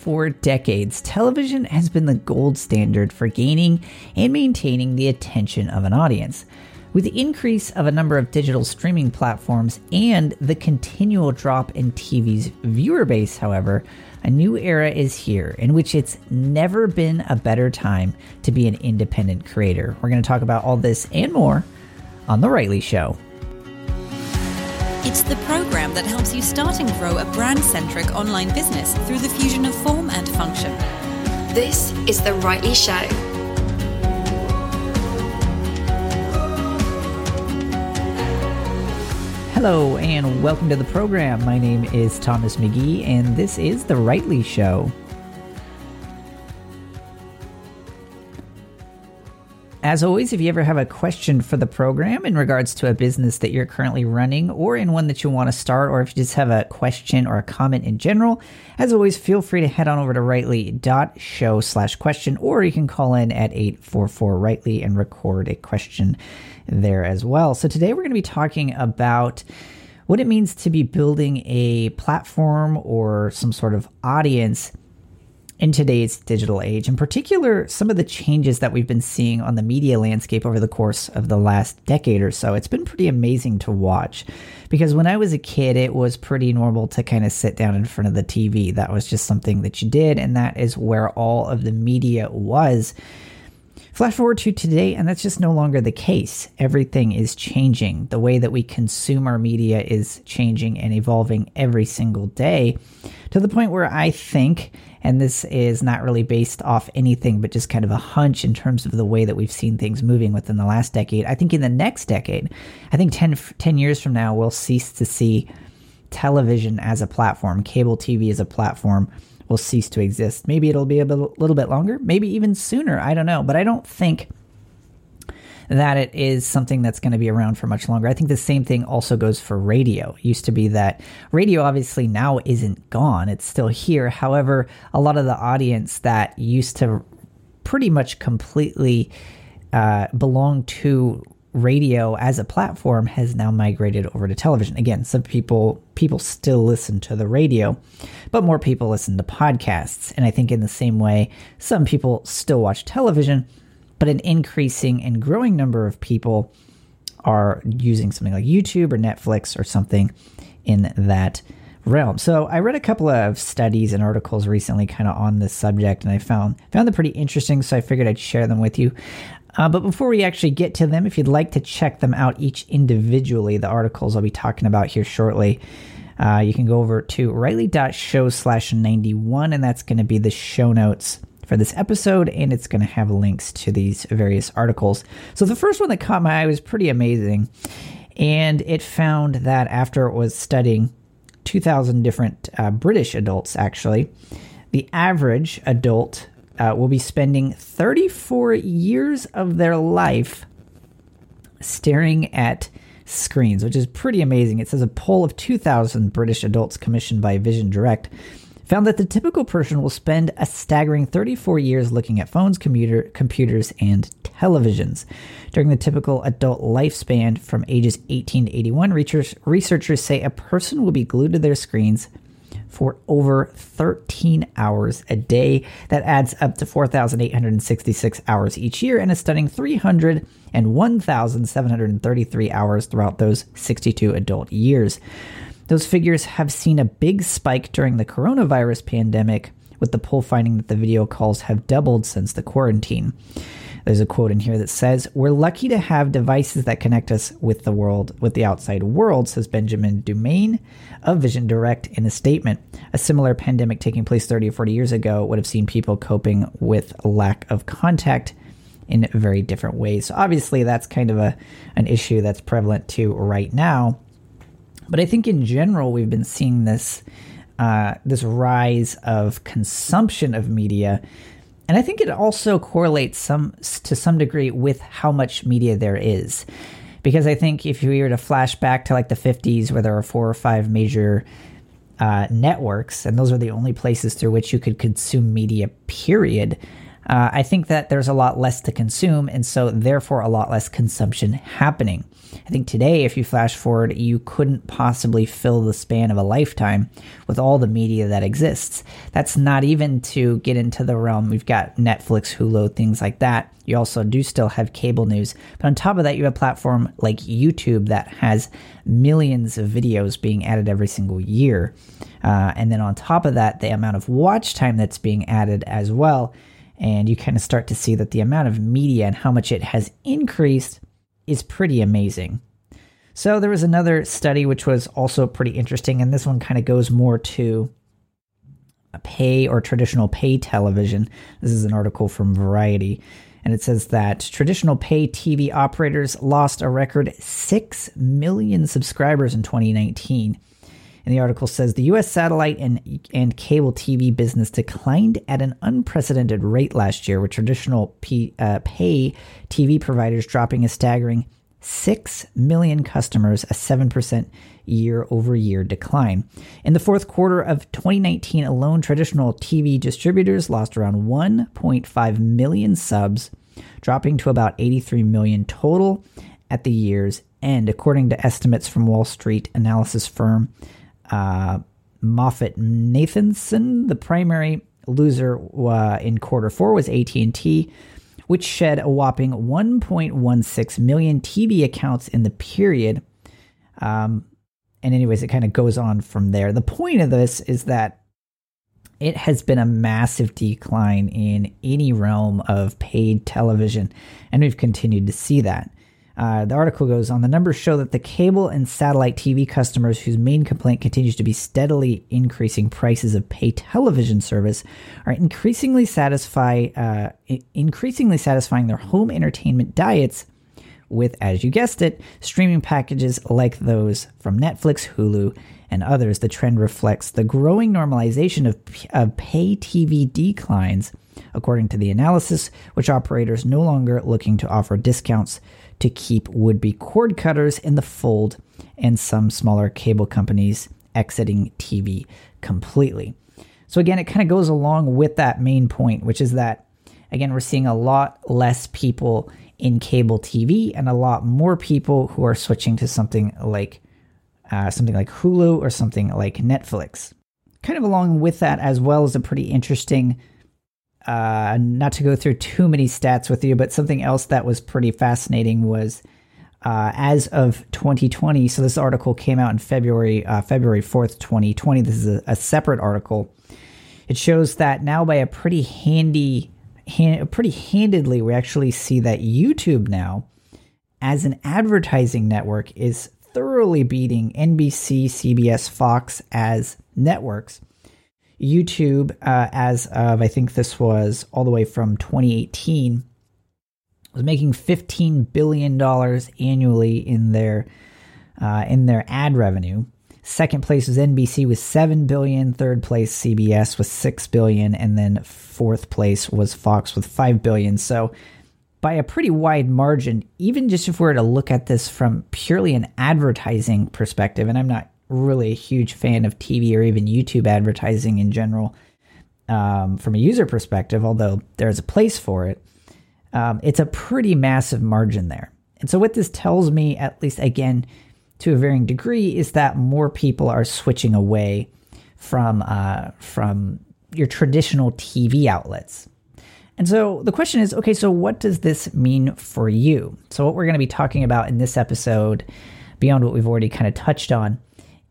for decades, television has been the gold standard for gaining and maintaining the attention of an audience. With the increase of a number of digital streaming platforms and the continual drop in TV's viewer base, however, a new era is here in which it's never been a better time to be an independent creator. We're going to talk about all this and more on The Rightly Show. It's the program that helps you start and grow a brand centric online business through the fusion of form and function. This is The Rightly Show. Hello, and welcome to the program. My name is Thomas McGee, and this is The Rightly Show. As always, if you ever have a question for the program in regards to a business that you're currently running or in one that you want to start, or if you just have a question or a comment in general, as always, feel free to head on over to rightly.show slash question, or you can call in at 844 rightly and record a question there as well. So today we're going to be talking about what it means to be building a platform or some sort of audience in today's digital age. In particular, some of the changes that we've been seeing on the media landscape over the course of the last decade or so. It's been pretty amazing to watch because when I was a kid, it was pretty normal to kind of sit down in front of the TV. That was just something that you did, and that is where all of the media was. Flash forward to today, and that's just no longer the case. Everything is changing. The way that we consume our media is changing and evolving every single day to the point where I think, and this is not really based off anything but just kind of a hunch in terms of the way that we've seen things moving within the last decade. I think in the next decade, I think 10, 10 years from now, we'll cease to see television as a platform, cable TV as a platform will cease to exist. Maybe it'll be a little bit longer, maybe even sooner. I don't know. But I don't think that it is something that's going to be around for much longer. I think the same thing also goes for radio. It used to be that radio obviously now isn't gone, it's still here. However, a lot of the audience that used to pretty much completely uh, belong to radio as a platform has now migrated over to television. Again, some people people still listen to the radio, but more people listen to podcasts. And I think in the same way, some people still watch television, but an increasing and growing number of people are using something like YouTube or Netflix or something in that realm. So I read a couple of studies and articles recently kind of on this subject and I found found them pretty interesting so I figured I'd share them with you. Uh, but before we actually get to them, if you'd like to check them out each individually, the articles I'll be talking about here shortly, uh, you can go over to rightly.show slash 91, and that's going to be the show notes for this episode, and it's going to have links to these various articles. So the first one that caught my eye was pretty amazing, and it found that after it was studying 2,000 different uh, British adults, actually, the average adult uh, will be spending 34 years of their life staring at screens, which is pretty amazing. It says a poll of 2,000 British adults commissioned by Vision Direct found that the typical person will spend a staggering 34 years looking at phones, computer, computers, and televisions. During the typical adult lifespan from ages 18 to 81, researchers say a person will be glued to their screens for over 13 hours a day. That adds up to 4,866 hours each year and a stunning 301,733 hours throughout those 62 adult years. Those figures have seen a big spike during the coronavirus pandemic, with the poll finding that the video calls have doubled since the quarantine. There's a quote in here that says, We're lucky to have devices that connect us with the world, with the outside world, says Benjamin Dumaine of Vision Direct in a statement. A similar pandemic taking place 30 or 40 years ago would have seen people coping with lack of contact in very different ways. So obviously that's kind of a an issue that's prevalent to right now. But I think in general we've been seeing this uh, this rise of consumption of media and I think it also correlates some to some degree with how much media there is. Because I think if we were to flash back to like the 50s where there were four or five major uh, networks, and those are the only places through which you could consume media, period. Uh, I think that there's a lot less to consume, and so therefore a lot less consumption happening. I think today, if you flash forward, you couldn't possibly fill the span of a lifetime with all the media that exists. That's not even to get into the realm. We've got Netflix, Hulu, things like that. You also do still have cable news. But on top of that, you have a platform like YouTube that has millions of videos being added every single year. Uh, and then on top of that, the amount of watch time that's being added as well. And you kind of start to see that the amount of media and how much it has increased is pretty amazing. So there was another study which was also pretty interesting, and this one kind of goes more to a pay or traditional pay television. This is an article from Variety, and it says that traditional pay TV operators lost a record 6 million subscribers in 2019. And the article says the US satellite and, and cable TV business declined at an unprecedented rate last year, with traditional P, uh, pay TV providers dropping a staggering 6 million customers, a 7% year over year decline. In the fourth quarter of 2019 alone, traditional TV distributors lost around 1.5 million subs, dropping to about 83 million total at the year's end, according to estimates from Wall Street analysis firm uh, MoffettNathanson. The primary loser uh, in quarter four was AT&T, which shed a whopping 1.16 million TV accounts in the period. Um, and anyways, it kind of goes on from there. The point of this is that it has been a massive decline in any realm of paid television, and we've continued to see that. Uh, the article goes on the numbers show that the cable and satellite TV customers whose main complaint continues to be steadily increasing prices of pay television service are increasingly satisfy uh, increasingly satisfying their home entertainment diets with, as you guessed it, streaming packages like those from Netflix, Hulu, and others. The trend reflects the growing normalization of, of pay TV declines, according to the analysis, which operators no longer looking to offer discounts to keep would be cord cutters in the fold and some smaller cable companies exiting TV completely. So, again, it kind of goes along with that main point, which is that, again, we're seeing a lot less people in cable TV and a lot more people who are switching to something like uh, something like Hulu or something like Netflix. Kind of along with that, as well as a pretty interesting uh, not to go through too many stats with you, but something else that was pretty fascinating was uh, as of 2020. So this article came out in February, uh, February 4th, 2020. This is a, a, separate article. It shows that now by a pretty handy, hand, pretty handedly, we actually see that YouTube now, as an advertising network, is thoroughly beating NBC, CBS, Fox as networks YouTube, uh, as of I think this was all the way from 2018, was making 15 billion dollars annually in their uh, in their ad revenue. Second place was NBC with 7 billion, third place CBS with 6 billion, and then fourth place was Fox with 5 billion. So by a pretty wide margin, even just if we were to look at this from purely an advertising perspective, and I'm not really a huge fan of TV or even YouTube advertising in general um, from a user perspective, although there's a place for it. Um, it's a pretty massive margin there. And so, what this tells me, at least again, to a varying degree, is that more people are switching away from uh, from your traditional TV outlets. And so the question is okay, so what does this mean for you? So, what we're going to be talking about in this episode, beyond what we've already kind of touched on,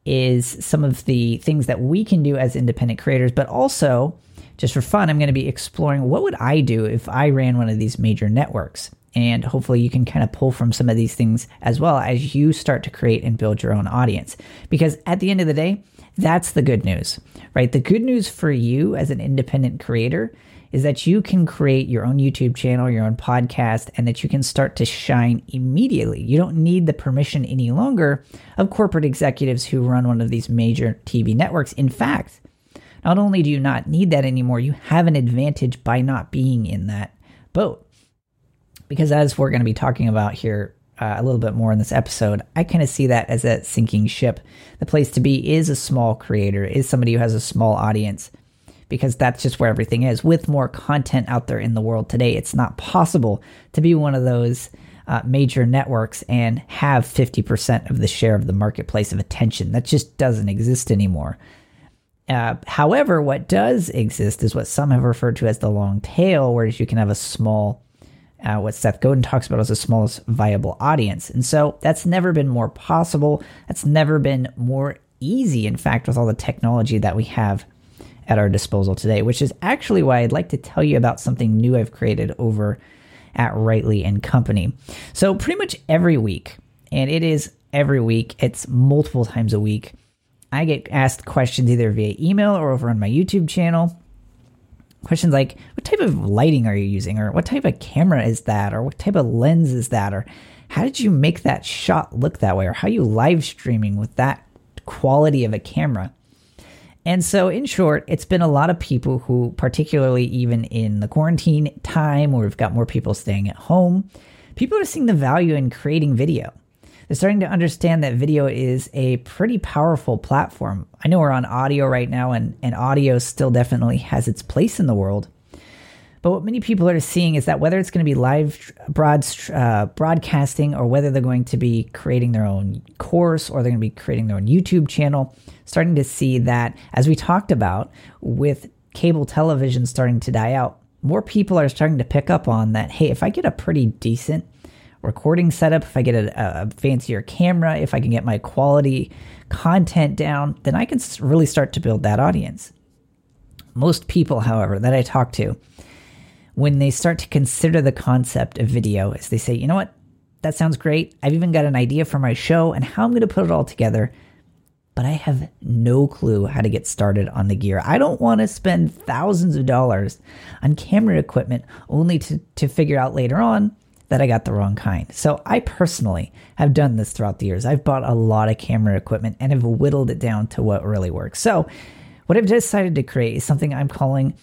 is some of the things that we can do as independent creators, but also just for fun, I'm going to be exploring what would I do if I ran one of these major networks. And hopefully you can kind of pull from some of these things as well as you start to create and build your own audience. Because at the end of the day, that's the good news, right? The good news for you as an independent creator is that you can create your own YouTube channel, your own podcast, and that you can start to shine immediately. You don't need the permission any longer of corporate executives who run one of these major TV networks. In fact, not only do you not need that anymore, you have an advantage by not being in that boat. Because as we're going to be talking about here uh, a little bit more in this episode, I kind of see that as a sinking ship. The place to be is a small creator, is somebody who has a small audience because that's just where everything is. With more content out there in the world today, it's not possible to be one of those uh, major networks and have 50% of the share of the marketplace of attention. That just doesn't exist anymore. Uh, however, what does exist is what some have referred to as the long tail, whereas you can have a small, uh, what Seth Godin talks about as the smallest viable audience. And so that's never been more possible. That's never been more easy, in fact, with all the technology that we have at our disposal today, which is actually why I'd like to tell you about something new I've created over at Rightly and Company. So, pretty much every week, and it is every week, it's multiple times a week, I get asked questions either via email or over on my YouTube channel. Questions like, what type of lighting are you using? Or what type of camera is that? Or what type of lens is that? Or how did you make that shot look that way? Or how are you live streaming with that quality of a camera? And so, in short, it's been a lot of people who, particularly even in the quarantine time where we've got more people staying at home, people are seeing the value in creating video. They're starting to understand that video is a pretty powerful platform. I know we're on audio right now, and, and audio still definitely has its place in the world. But what many people are seeing is that whether it's going to be live broad, uh, broadcasting or whether they're going to be creating their own course or they're going to be creating their own YouTube channel, starting to see that, as we talked about, with cable television starting to die out, more people are starting to pick up on that. Hey, if I get a pretty decent recording setup, if I get a, a fancier camera, if I can get my quality content down, then I can really start to build that audience. Most people, however, that I talk to, when they start to consider the concept of video is they say, you know what, that sounds great. I've even got an idea for my show and how I'm going to put it all together, but I have no clue how to get started on the gear. I don't want to spend thousands of dollars on camera equipment only to, to figure out later on that I got the wrong kind. So I personally have done this throughout the years. I've bought a lot of camera equipment and have whittled it down to what really works. So what I've decided to create is something I'm calling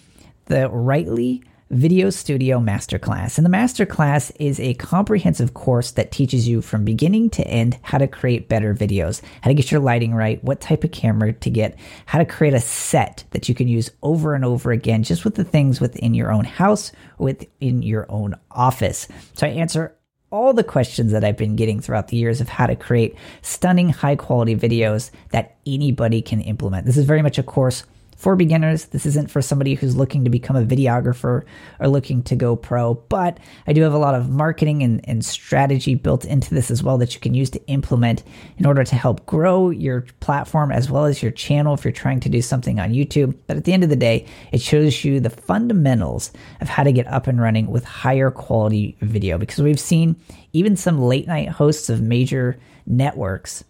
the Rightly Video Studio Masterclass. And the Masterclass is a comprehensive course that teaches you from beginning to end how to create better videos, how to get your lighting right, what type of camera to get, how to create a set that you can use over and over again, just with the things within your own house, within your own office. So I answer all the questions that I've been getting throughout the years of how to create stunning, high quality videos that anybody can implement. This is very much a course for beginners. This isn't for somebody who's looking to become a videographer or looking to go pro, but I do have a lot of marketing and, and strategy built into this as well that you can use to implement in order to help grow your platform as well as your channel if you're trying to do something on YouTube. But at the end of the day, it shows you the fundamentals of how to get up and running with higher quality video because we've seen even some late night hosts of major networks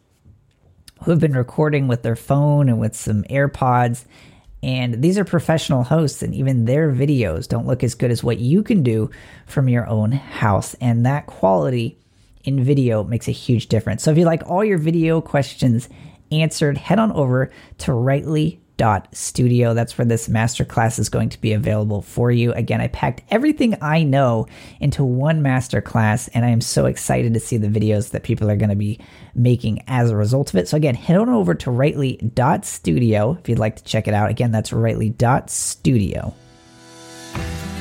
who have been recording with their phone and with some AirPods and these are professional hosts, and even their videos don't look as good as what you can do from your own house. And that quality in video makes a huge difference. So if you like all your video questions answered, head on over to Rightly studio. That's where this masterclass is going to be available for you. Again, I packed everything I know into one masterclass, and I am so excited to see the videos that people are going to be making as a result of it. So again, head on over to rightly.studio if you'd like to check it out. Again, that's rightly.studio.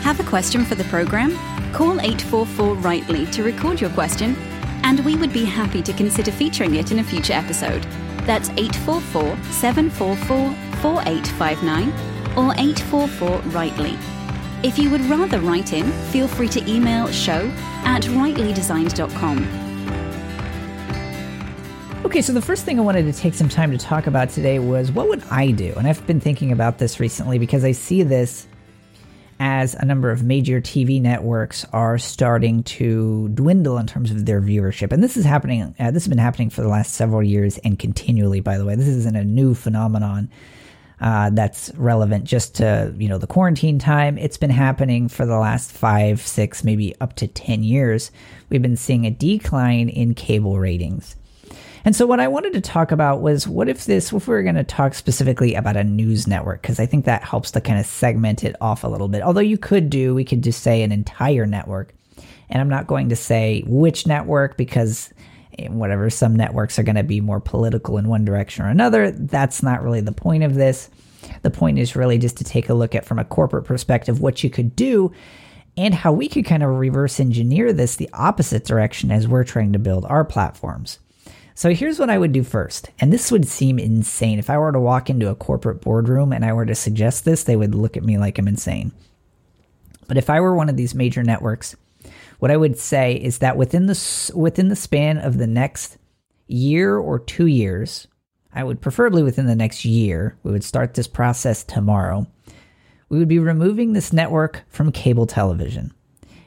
Have a question for the program? Call 844 Rightly to record your question, and we would be happy to consider featuring it in a future episode. That's 844 744 4859 or 844 Rightly. If you would rather write in, feel free to email show at rightlydesigns.com. Okay, so the first thing I wanted to take some time to talk about today was what would I do? And I've been thinking about this recently because I see this as a number of major TV networks are starting to dwindle in terms of their viewership. And this is happening, uh, this has been happening for the last several years and continually, by the way. This isn't a new phenomenon. Uh, that's relevant just to you know the quarantine time. It's been happening for the last five, six, maybe up to ten years. We've been seeing a decline in cable ratings. And so, what I wanted to talk about was what if this, if we were going to talk specifically about a news network, because I think that helps to kind of segment it off a little bit. Although you could do, we could just say an entire network. And I'm not going to say which network because eh, whatever, some networks are going to be more political in one direction or another. That's not really the point of this. The point is really just to take a look at from a corporate perspective what you could do and how we could kind of reverse engineer this the opposite direction as we're trying to build our platforms. So here's what I would do first. And this would seem insane. If I were to walk into a corporate boardroom and I were to suggest this, they would look at me like I'm insane. But if I were one of these major networks, what I would say is that within the within the span of the next year or 2 years, I would preferably within the next year, we would start this process tomorrow. We would be removing this network from cable television.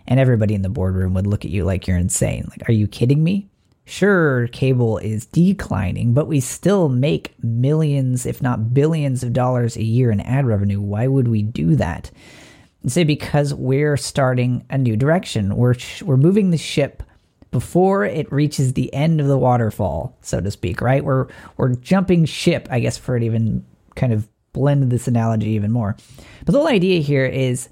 And everybody in the boardroom would look at you like you're insane. Like, are you kidding me? Sure, cable is declining, but we still make millions, if not billions of dollars a year in ad revenue. Why would we do that? Say because we're starting a new direction. We're we're moving the ship before it reaches the end of the waterfall, so to speak, right? We're we're jumping ship, I guess for it even kind of blend this analogy even more. But the whole idea here is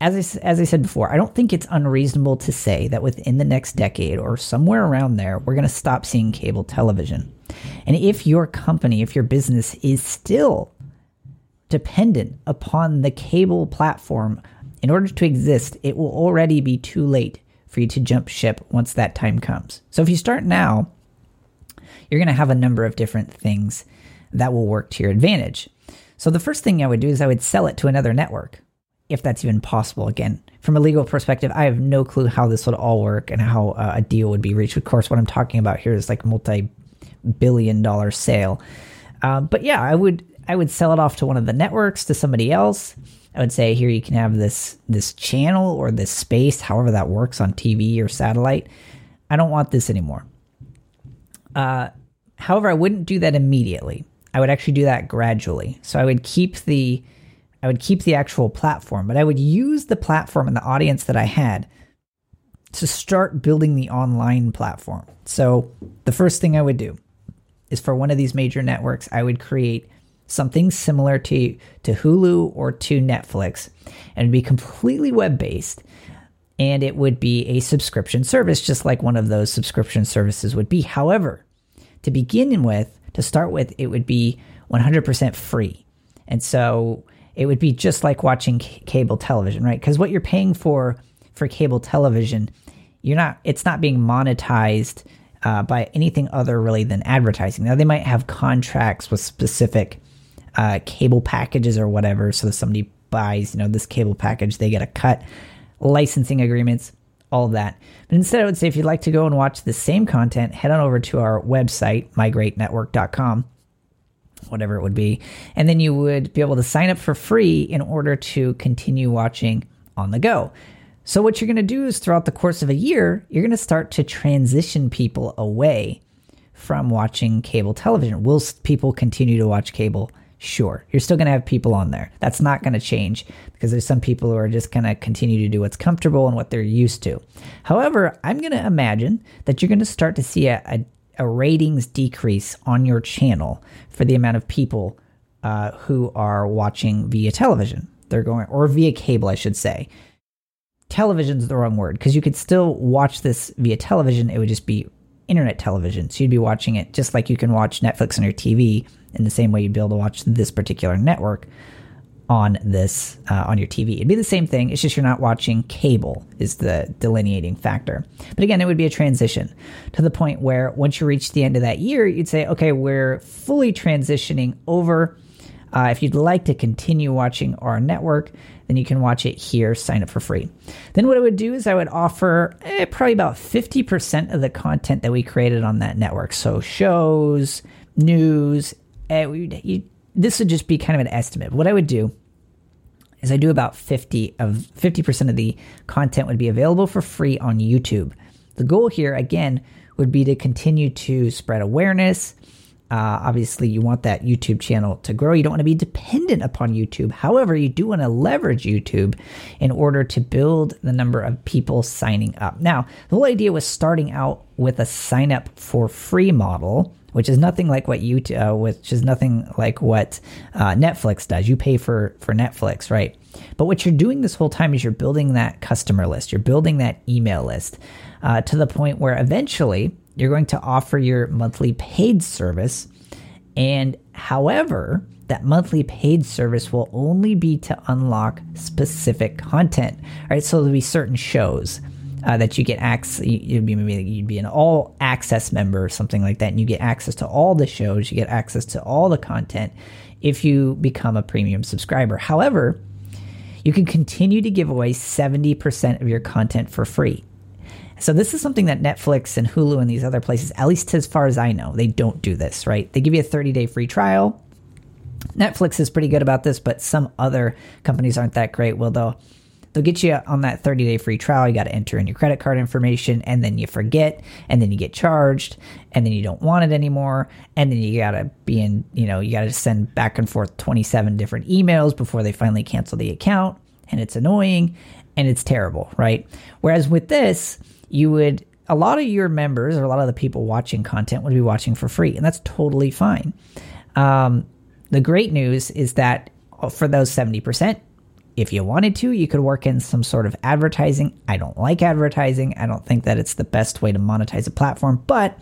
as I, as I said before, I don't think it's unreasonable to say that within the next decade or somewhere around there, we're going to stop seeing cable television. And if your company, if your business is still dependent upon the cable platform in order to exist, it will already be too late for you to jump ship once that time comes. So if you start now, you're going to have a number of different things that will work to your advantage. So the first thing I would do is I would sell it to another network if that's even possible. Again, from a legal perspective, I have no clue how this would all work and how uh, a deal would be reached. Of course, what I'm talking about here is like a multi-billion dollar sale. Uh, but yeah, I would I would sell it off to one of the networks to somebody else. I would say here you can have this this channel or this space, however that works on TV or satellite. I don't want this anymore. Uh, however, I wouldn't do that immediately. I would actually do that gradually. So I would keep the I would keep the actual platform, but I would use the platform and the audience that I had to start building the online platform. So the first thing I would do is for one of these major networks, I would create something similar to to Hulu or to Netflix and be completely web-based and it would be a subscription service just like one of those subscription services would be. However, to begin with, to start with, it would be 100% free. And so it would be just like watching c- cable television, right? Because what you're paying for for cable television, you're not. It's not being monetized uh, by anything other really than advertising. Now they might have contracts with specific uh, cable packages or whatever, so if somebody buys, you know, this cable package, they get a cut. Licensing agreements, all of that. But instead, I would say if you'd like to go and watch the same content, head on over to our website, mygreatnetwork.com whatever it would be. And then you would be able to sign up for free in order to continue watching on the go. So, what you're going to do is throughout the course of a year, you're going to start to transition people away from watching cable television. Will people continue to watch cable? Sure. You're still going to have people on there. That's not going to change because there's some people who are just going to continue to do what's comfortable and what they're used to. However, I'm going to imagine that you're going to start to see a, a a ratings decrease on your channel for the amount of people uh, who are watching via television. They're going, or via cable, I should say. Television's the wrong word because you could still watch this via television. It would just be internet television. So you'd be watching it just like you can watch Netflix on your TV in the same way you'd be able to watch this particular network on this uh, on your TV. It'd be the same thing. It's just you're not watching cable is the delineating factor. But again, it would be a transition to the point where once you reach the end of that year, you'd say, okay, we're fully transitioning over. Uh, if you'd like to continue watching our network, then you can watch it here. Sign up for free. Then what I would do is I would offer eh, probably about 50% of the content that we created on that network. So shows, news. Eh, you, this would just be kind of an estimate. What I would do is I do about 50 of 50% of the content would be available for free on YouTube. The goal here again would be to continue to spread awareness. Uh, obviously, you want that YouTube channel to grow. You don't want to be dependent upon YouTube. However, you do want to leverage YouTube in order to build the number of people signing up. Now, the whole idea was starting out with a sign up for free model which is nothing like what you uh, which is nothing like what uh, Netflix does. You pay for for Netflix, right? But what you're doing this whole time is you're building that customer list, you're building that email list uh, to the point where eventually you're going to offer your monthly paid service. And however, that monthly paid service will only be to unlock specific content. Right, so there'll be certain shows uh, that you get access. You'd be you'd be an all access member or something like that, and you get access to all the shows. You get access to all the content if you become a premium subscriber. However, you can continue to give away 70% of your content for free. So this is something that Netflix and Hulu and these other places, at least as far as I know, they don't do this, right? They give you a 30-day free trial. Netflix is pretty good about this, but some other companies aren't that great. Well, they'll they'll get you on that 30 day free trial. You got to enter in your credit card information, and then you forget, and then you get charged, and then you don't want it anymore, and then you got to be in, you know, you got to send back and forth 27 different emails before they finally cancel the account, and it's annoying and it's terrible, right? Whereas with this, you would a lot of your members or a lot of the people watching content would be watching for free, and that's totally fine. Um, the great news is that for those 70%, if you wanted to, you could work in some sort of advertising. I don't like advertising. I don't think that it's the best way to monetize a platform. But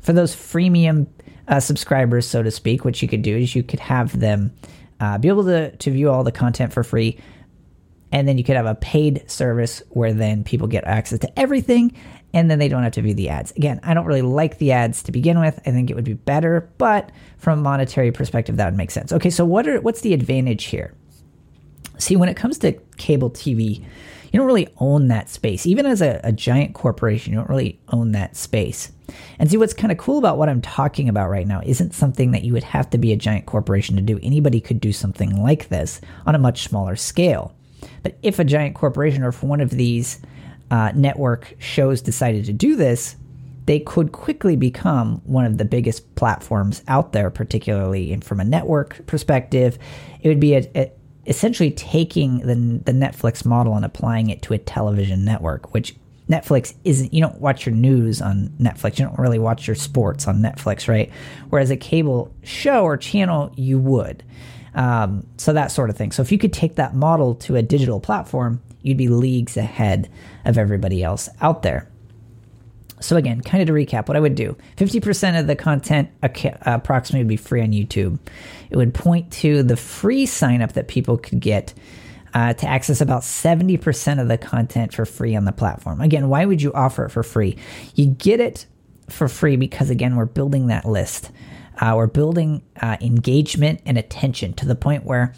for those freemium uh, subscribers, so to speak, what you could do is you could have them uh, be able to, to view all the content for free and then you could have a paid service where then people get access to everything and then they don't have to view the ads. Again, I don't really like the ads to begin with. I think it would be better, but from a monetary perspective, that would make sense. Okay, so what are what's the advantage here? See, when it comes to cable TV, you don't really own that space. Even as a, a giant corporation, you don't really own that space. And see, what's kind of cool about what I'm talking about right now isn't something that you would have to be a giant corporation to do. Anybody could do something like this on a much smaller scale. But if a giant corporation or if one of these uh, network shows decided to do this, they could quickly become one of the biggest platforms out there, particularly in, from a network perspective. It would be a, a, essentially taking the, the Netflix model and applying it to a television network, which Netflix isn't, you don't watch your news on Netflix. You don't really watch your sports on Netflix, right? Whereas a cable show or channel, you would. Um, so that sort of thing. So if you could take that model to a digital platform, you'd be leagues ahead of everybody else out there. So again, kind of to recap, what I would do: fifty percent of the content approximately would be free on YouTube. It would point to the free sign up that people could get uh, to access about 70% of the content for free on the platform. Again, why would you offer it for free? You get it for free because, again, we're building that list. Uh, we're building uh, engagement and attention to the point where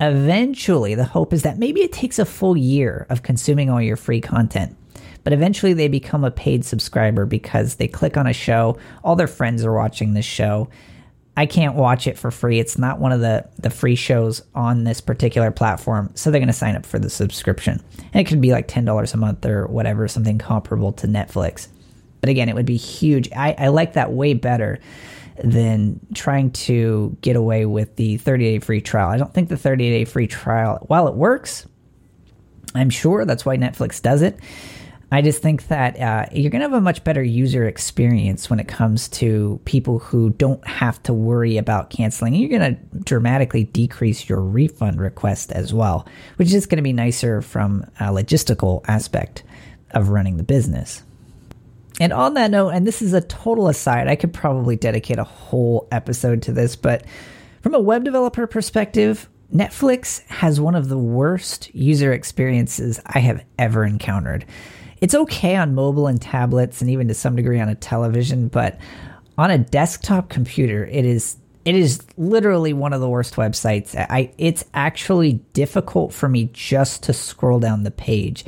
eventually the hope is that maybe it takes a full year of consuming all your free content. But eventually they become a paid subscriber because they click on a show, all their friends are watching this show. I can't watch it for free. It's not one of the, the free shows on this particular platform. So they're going to sign up for the subscription. And it could be like $10 a month or whatever, something comparable to Netflix. But again, it would be huge. I, I like that way better than trying to get away with the 30 day free trial. I don't think the 30 day free trial, while it works, I'm sure that's why Netflix does it. I just think that uh, you're going to have a much better user experience when it comes to people who don't have to worry about canceling. You're going to dramatically decrease your refund request as well, which is going to be nicer from a logistical aspect of running the business. And on that note, and this is a total aside, I could probably dedicate a whole episode to this, but from a web developer perspective, Netflix has one of the worst user experiences I have ever encountered. It's okay on mobile and tablets and even to some degree on a television, but on a desktop computer, it is it is literally one of the worst websites. I it's actually difficult for me just to scroll down the page.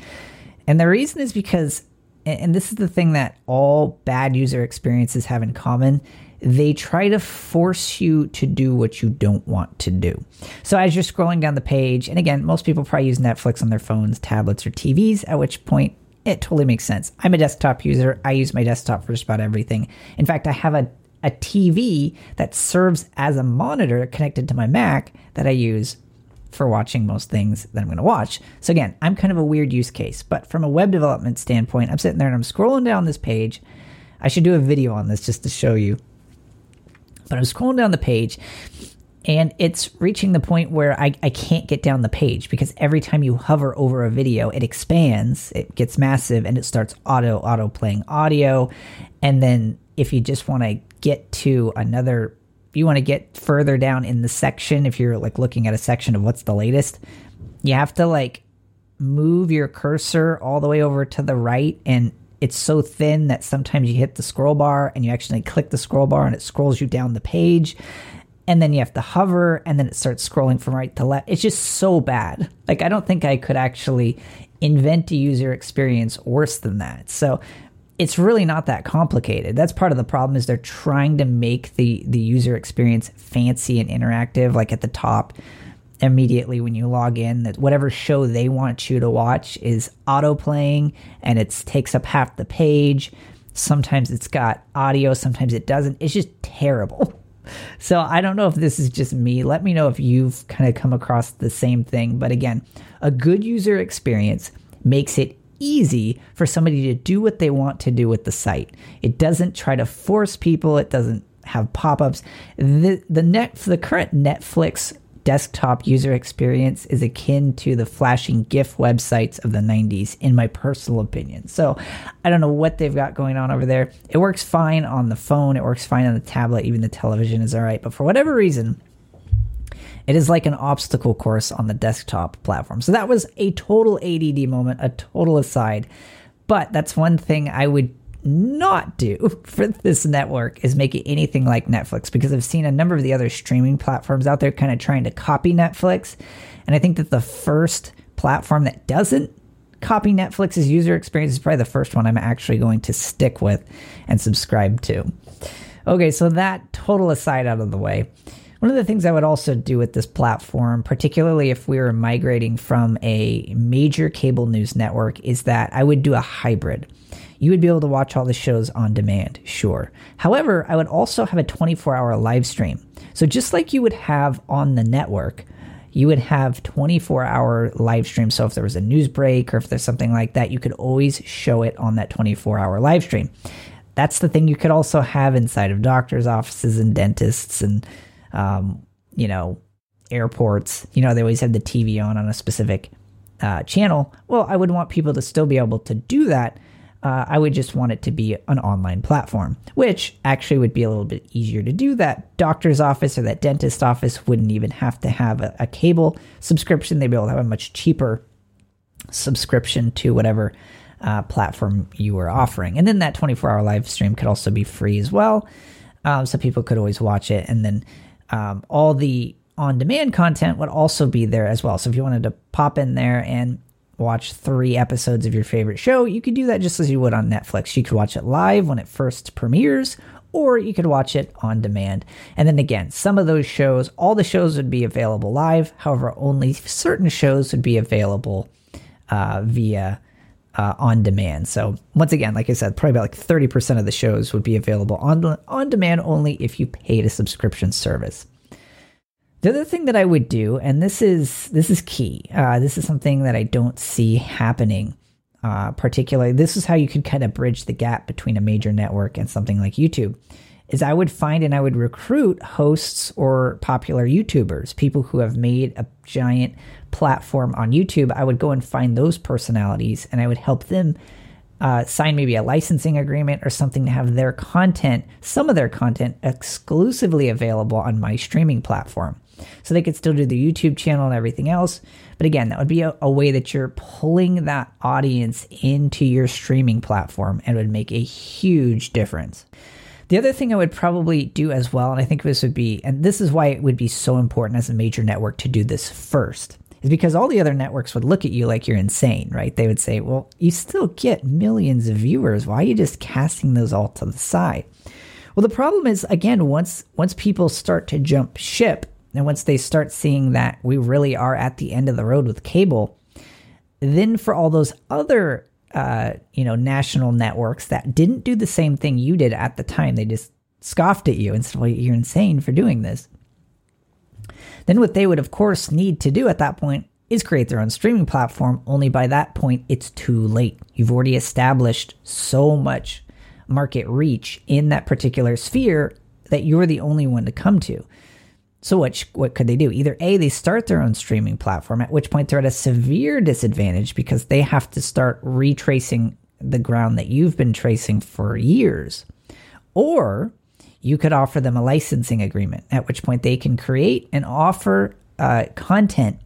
And the reason is because and this is the thing that all bad user experiences have in common they try to force you to do what you don't want to do. So as you're scrolling down the page, and again, most people probably use Netflix on their phones, tablets, or TVs, at which point it totally makes sense. I'm a desktop user. I use my desktop for just about everything. In fact, I have a, a TV that serves as a monitor connected to my Mac that I use for watching most things that I'm going to watch. So again, I'm kind of a weird use case, but from a web development standpoint, I'm sitting there and I'm scrolling down this page. I should do a video on this just to show you. But I'm scrolling down the page and it's reaching the point where I, I can't get down the page because every time you hover over a video, it expands, it gets massive, and it starts auto auto playing audio. And then if you just want to get to another you want to get further down in the section, if you're like looking at a section of what's the latest, you have to like move your cursor all the way over to the right and it's so thin that sometimes you hit the scroll bar and you actually click the scroll bar and it scrolls you down the page and then you have to hover and then it starts scrolling from right to left. It's just so bad. Like I don't think I could actually invent a user experience worse than that. So it's really not that complicated. That's part of the problem is they're trying to make the the user experience fancy and interactive like at the top immediately when you log in that whatever show they want you to watch is auto playing and it takes up half the page. Sometimes it's got audio, sometimes it doesn't. It's just terrible. So I don't know if this is just me. Let me know if you've kind of come across the same thing. But again, a good user experience makes it easy for somebody to do what they want to do with the site. It doesn't try to force people, it doesn't have pop-ups. The the net the current Netflix desktop user experience is akin to the flashing GIF websites of the 90s, in my personal opinion. So I don't know what they've got going on over there. It works fine on the phone, it works fine on the tablet, even the television is all right. But for whatever reason, it is like an obstacle course on the desktop platform. So that was a total ADD moment, a total aside. But that's one thing I would not do for this network is make it anything like Netflix because I've seen a number of the other streaming platforms out there kind of trying to copy Netflix. And I think that the first platform that doesn't copy Netflix's user experience is probably the first one I'm actually going to stick with and subscribe to. Okay, so that total aside out of the way. One of the things I would also do with this platform, particularly if we were migrating from a major cable news network, is that I would do a hybrid. You would be able to watch all the shows on demand, sure. However, I would also have a 24 hour live stream. So just like you would have on the network, you would have 24 hour live stream. So if there was a news break or if there's something like that, you could always show it on that 24 hour live stream. That's the thing you could also have inside of doctors' offices and dentists and, um, you know, airports. You know, they always had the TV on on a specific uh, channel. Well, I would want people to still be able to do that uh, I would just want it to be an online platform, which actually would be a little bit easier to do. That doctor's office or that dentist office wouldn't even have to have a, a cable subscription. They'd be able to have a much cheaper subscription to whatever uh, platform you were offering. And then that 24 hour live stream could also be free as well. Um, so people could always watch it. And then um, all the on demand content would also be there as well. So if you wanted to pop in there and watch three episodes of your favorite show, you could do that just as you would on Netflix. You could watch it live when it first premieres, or you could watch it on demand. And then again, some of those shows, all the shows would be available live. However, only certain shows would be available uh, via uh, on demand. So once again, like I said, probably about like 30% of the shows would be available on, on demand only if you paid a subscription service. The other thing that I would do, and this is this is key. Uh, this is something that I don't see happening. Uh, particularly, this is how you could kind of bridge the gap between a major network and something like YouTube. Is I would find and I would recruit hosts or popular YouTubers, people who have made a giant platform on YouTube. I would go and find those personalities and I would help them uh, sign maybe a licensing agreement or something to have their content, some of their content, exclusively available on my streaming platform. So they could still do the YouTube channel and everything else. But again, that would be a, a way that you're pulling that audience into your streaming platform and would make a huge difference. The other thing I would probably do as well, and I think this would be, and this is why it would be so important as a major network to do this first, is because all the other networks would look at you like you're insane, right? They would say, well, you still get millions of viewers. Why are you just casting those all to the side? Well, the problem is, again, once once people start to jump ship, and once they start seeing that we really are at the end of the road with cable, then for all those other uh, you know national networks that didn't do the same thing you did at the time, they just scoffed at you and said, "Well, you're insane for doing this." Then what they would of course need to do at that point is create their own streaming platform. Only by that point, it's too late. You've already established so much market reach in that particular sphere that you're the only one to come to. So what what could they do? Either A, they start their own streaming platform, at which point they're at a severe disadvantage because they have to start retracing the ground that you've been tracing for years. Or you could offer them a licensing agreement, at which point they can create and offer uh, content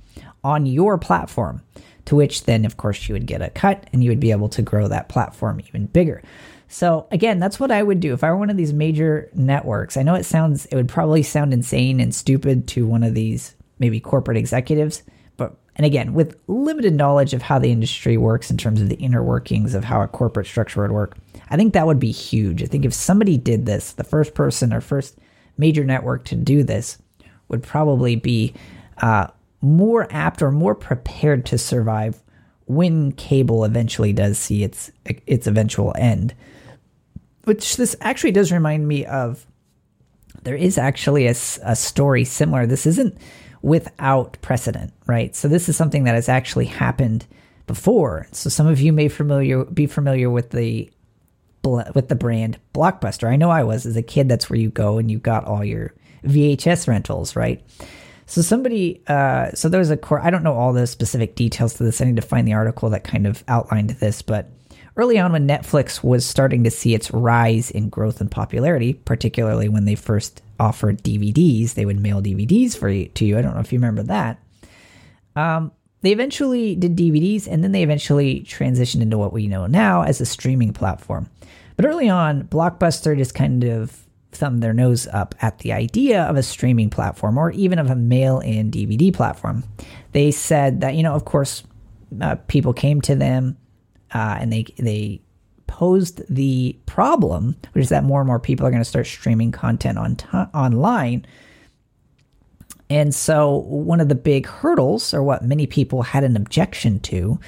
on your platform, to which then, of course, you would get a cut and you would be able to grow that platform even bigger. So, again, that's what I would do if I were one of these major networks. I know it sounds, it would probably sound insane and stupid to one of these maybe corporate executives, but, and again, with limited knowledge of how the industry works in terms of the inner workings of how a corporate structure would work, I think that would be huge. I think if somebody did this, the first person or first major network to do this would probably be uh, more apt or more prepared to survive when cable eventually does see its its eventual end. Which this actually does remind me of. There is actually a, a story similar. This isn't without precedent, right? So this is something that has actually happened before. So some of you may familiar be familiar with the with the brand Blockbuster. I know I was as a kid. That's where you go and you got all your VHS rentals, right? So somebody, uh, so there was a core. I don't know all the specific details to this. I need to find the article that kind of outlined this. But early on, when Netflix was starting to see its rise in growth and popularity, particularly when they first offered DVDs, they would mail DVDs for you to you. I don't know if you remember that. Um, they eventually did DVDs, and then they eventually transitioned into what we know now as a streaming platform. But early on, Blockbuster just kind of thumb their nose up at the idea of a streaming platform or even of a mail in DVD platform. They said that, you know, of course, uh, people came to them uh, and they, they posed the problem, which is that more and more people are going to start streaming content on t- online. And so, one of the big hurdles, or what many people had an objection to,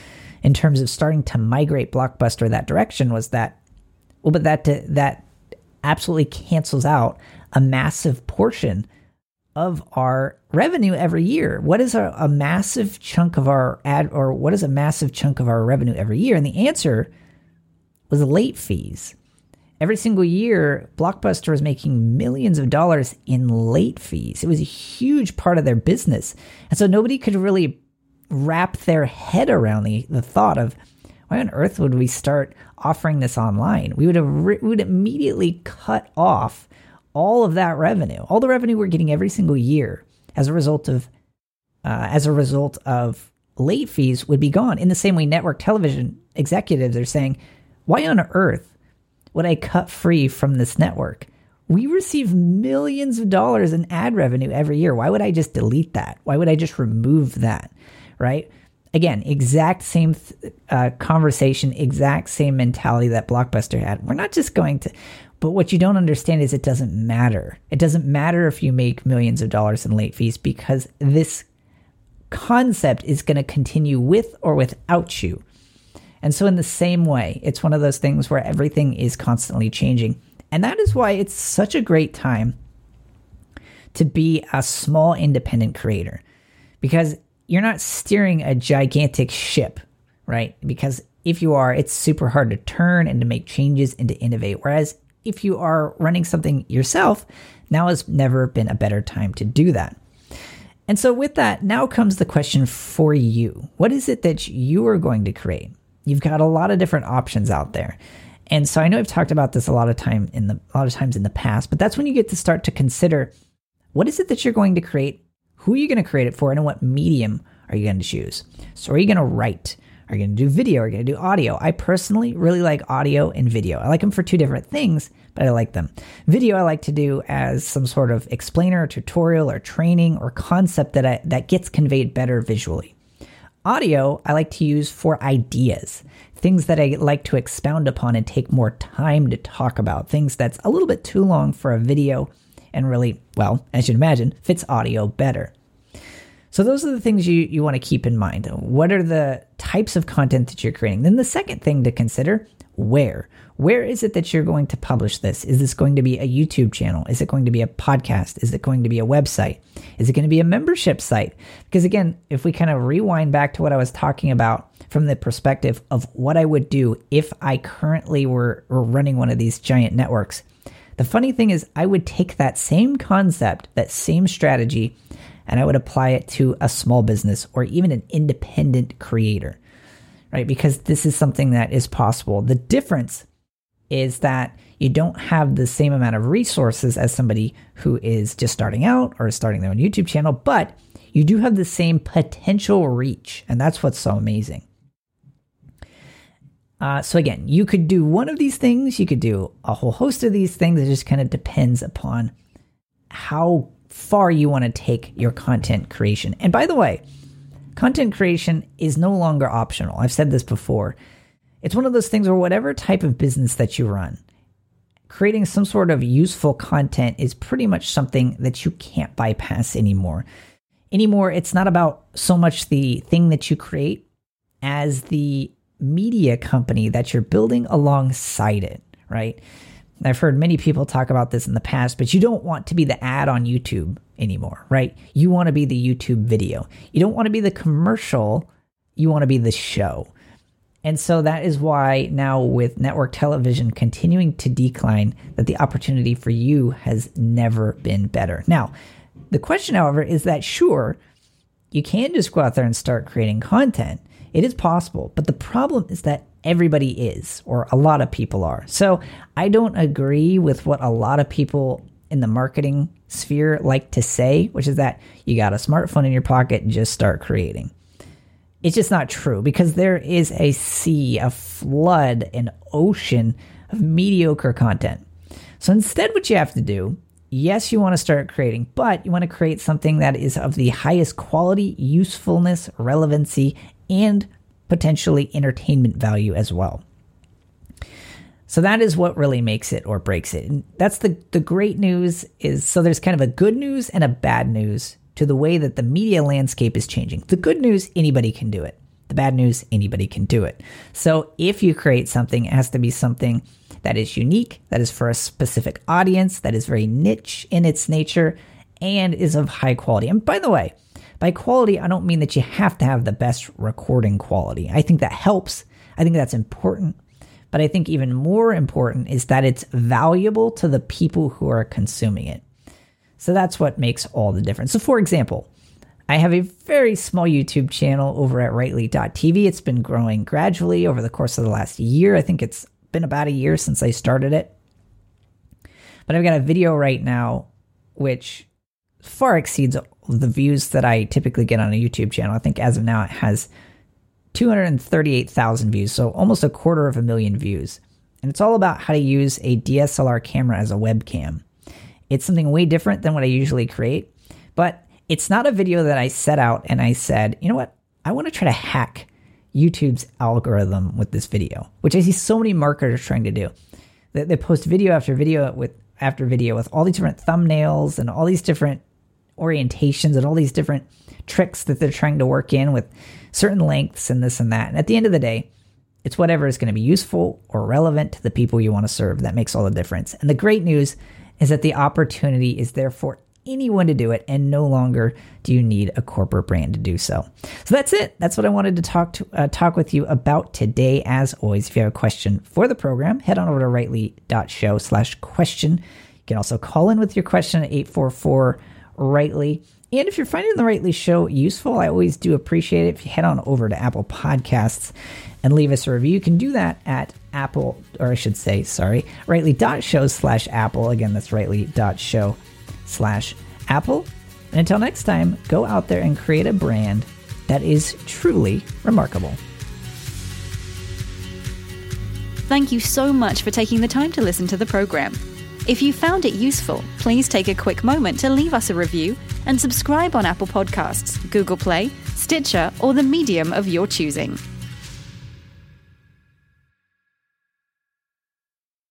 in terms of starting to migrate Blockbuster that direction, was that, well, but that that absolutely cancels out a massive portion of our revenue every year. What is a, a, massive chunk of our ad, or what is a massive chunk of our revenue every year? And the answer was late fees. Every single year, Blockbuster was making millions of dollars in late fees. It was a huge part of their business. And so nobody could really wrap their head around the, the thought of why on earth would we start offering this online? We would have re- would immediately cut off all of that revenue, all the revenue we're getting every single year as a result of uh, as a result of late fees would be gone. In the same way, network television executives are saying, "Why on earth would I cut free from this network?" We receive millions of dollars in ad revenue every year. Why would I just delete that? Why would I just remove that? Right? Again, exact same uh, conversation, exact same mentality that Blockbuster had. We're not just going to, but what you don't understand is it doesn't matter. It doesn't matter if you make millions of dollars in late fees because this concept is going to continue with or without you. And so, in the same way, it's one of those things where everything is constantly changing. And that is why it's such a great time to be a small independent creator because you're not steering a gigantic ship, right? Because if you are, it's super hard to turn and to make changes and to innovate. Whereas if you are running something yourself, now has never been a better time to do that. And so, with that, now comes the question for you What is it that you are going to create? You've got a lot of different options out there. And so I know I've talked about this a lot of time in the a lot of times in the past, but that's when you get to start to consider what is it that you're going to create who are you going to create it for and what medium are you going to choose? So, are you going to write? Are you going to do video? Are you going to do audio? I personally really like audio and video. I like them for two different things, but I like them. Video I like to do as some sort of explainer, or tutorial, or training, or concept that I, that gets conveyed better visually. Audio I like to use for ideas, things that I like to expound upon and take more time to talk about, things that's a little bit too long for a video and really, well, as you'd imagine, fits audio better. So those are the things you, you want to keep in mind. What are the types of content that you're creating? Then the second thing to consider, where? Where is it that you're going to publish this? Is this going to be a YouTube channel? Is it going to be a podcast? Is it going to be a website? Is it going to be a membership site? Because again, if we kind of rewind back to what I was talking about from the perspective of what I would do if I currently were, were running one of these giant networks, the funny thing is, I would take that same concept, that same strategy, and I would apply it to a small business or even an independent creator, right? Because this is something that is possible. The difference is that you don't have the same amount of resources as somebody who is just starting out or is starting their own YouTube channel, but you do have the same potential reach. And that's what's so amazing. Uh, so, again, you could do one of these things, you could do a whole host of these things. It just kind of depends upon how far you want to take your content creation. And by the way, content creation is no longer optional. I've said this before. It's one of those things where whatever type of business that you run, creating some sort of useful content is pretty much something that you can't bypass anymore. Anymore, it's not about so much the thing that you create as the media company that you're building alongside it, right? I've heard many people talk about this in the past, but you don't want to be the ad on YouTube anymore, right? You want to be the YouTube video. You don't want to be the commercial, you want to be the show. And so that is why now with network television continuing to decline that the opportunity for you has never been better. Now, the question however is that sure, you can just go out there and start creating content. It is possible, but the problem is that everybody is, or a lot of people are. So I don't agree with what a lot of people in the marketing sphere like to say, which is that you got a smartphone in your pocket, just start creating. It's just not true because there is a sea, a flood, an ocean of mediocre content. So instead, what you have to do yes, you want to start creating, but you want to create something that is of the highest quality, usefulness, relevancy, and potentially entertainment value as well. So that is what really makes it or breaks it. And that's the the great news is so there's kind of a good news and a bad news to the way that the media landscape is changing. The good news anybody can do it. The bad news anybody can do it. So if you create something it has to be something that is unique, that is for a specific audience, that is very niche in its nature and is of high quality. And by the way, by quality, I don't mean that you have to have the best recording quality. I think that helps. I think that's important. But I think even more important is that it's valuable to the people who are consuming it. So that's what makes all the difference. So, for example, I have a very small YouTube channel over at rightly.tv. It's been growing gradually over the course of the last year. I think it's been about a year since I started it. But I've got a video right now which far exceeds the views that I typically get on a YouTube channel. I think as of now it has 238,000 views, so almost a quarter of a million views. And it's all about how to use a DSLR camera as a webcam. It's something way different than what I usually create, but it's not a video that I set out and I said, you know what? I want to try to hack YouTube's algorithm with this video, which I see so many marketers trying to do. They, post video after video with after video with all these different thumbnails and all these different orientations and all these different tricks that they're trying to work in with certain lengths and this and that. And at the end of the day, it's whatever is going to be useful or relevant to the people you want to serve that makes all the difference. And the great news is that the opportunity is there for anyone to do it, and no longer do you need a corporate brand to do so. So that's it. That's what I wanted to talk to uh, talk with you about today. As always, if you have a question for the program, head on over to rightly.show slash question. You can also call in with your question at 844 rightly. And if you're finding the Rightly Show useful, I always do appreciate it if you head on over to Apple Podcasts and leave us a review. You can do that at Apple, or I should say, sorry, rightly.show slash Apple. Again, that's rightly.show slash Apple. And until next time, go out there and create a brand that is truly remarkable. Thank you so much for taking the time to listen to the program. If you found it useful, please take a quick moment to leave us a review and subscribe on Apple Podcasts, Google Play, Stitcher, or the medium of your choosing.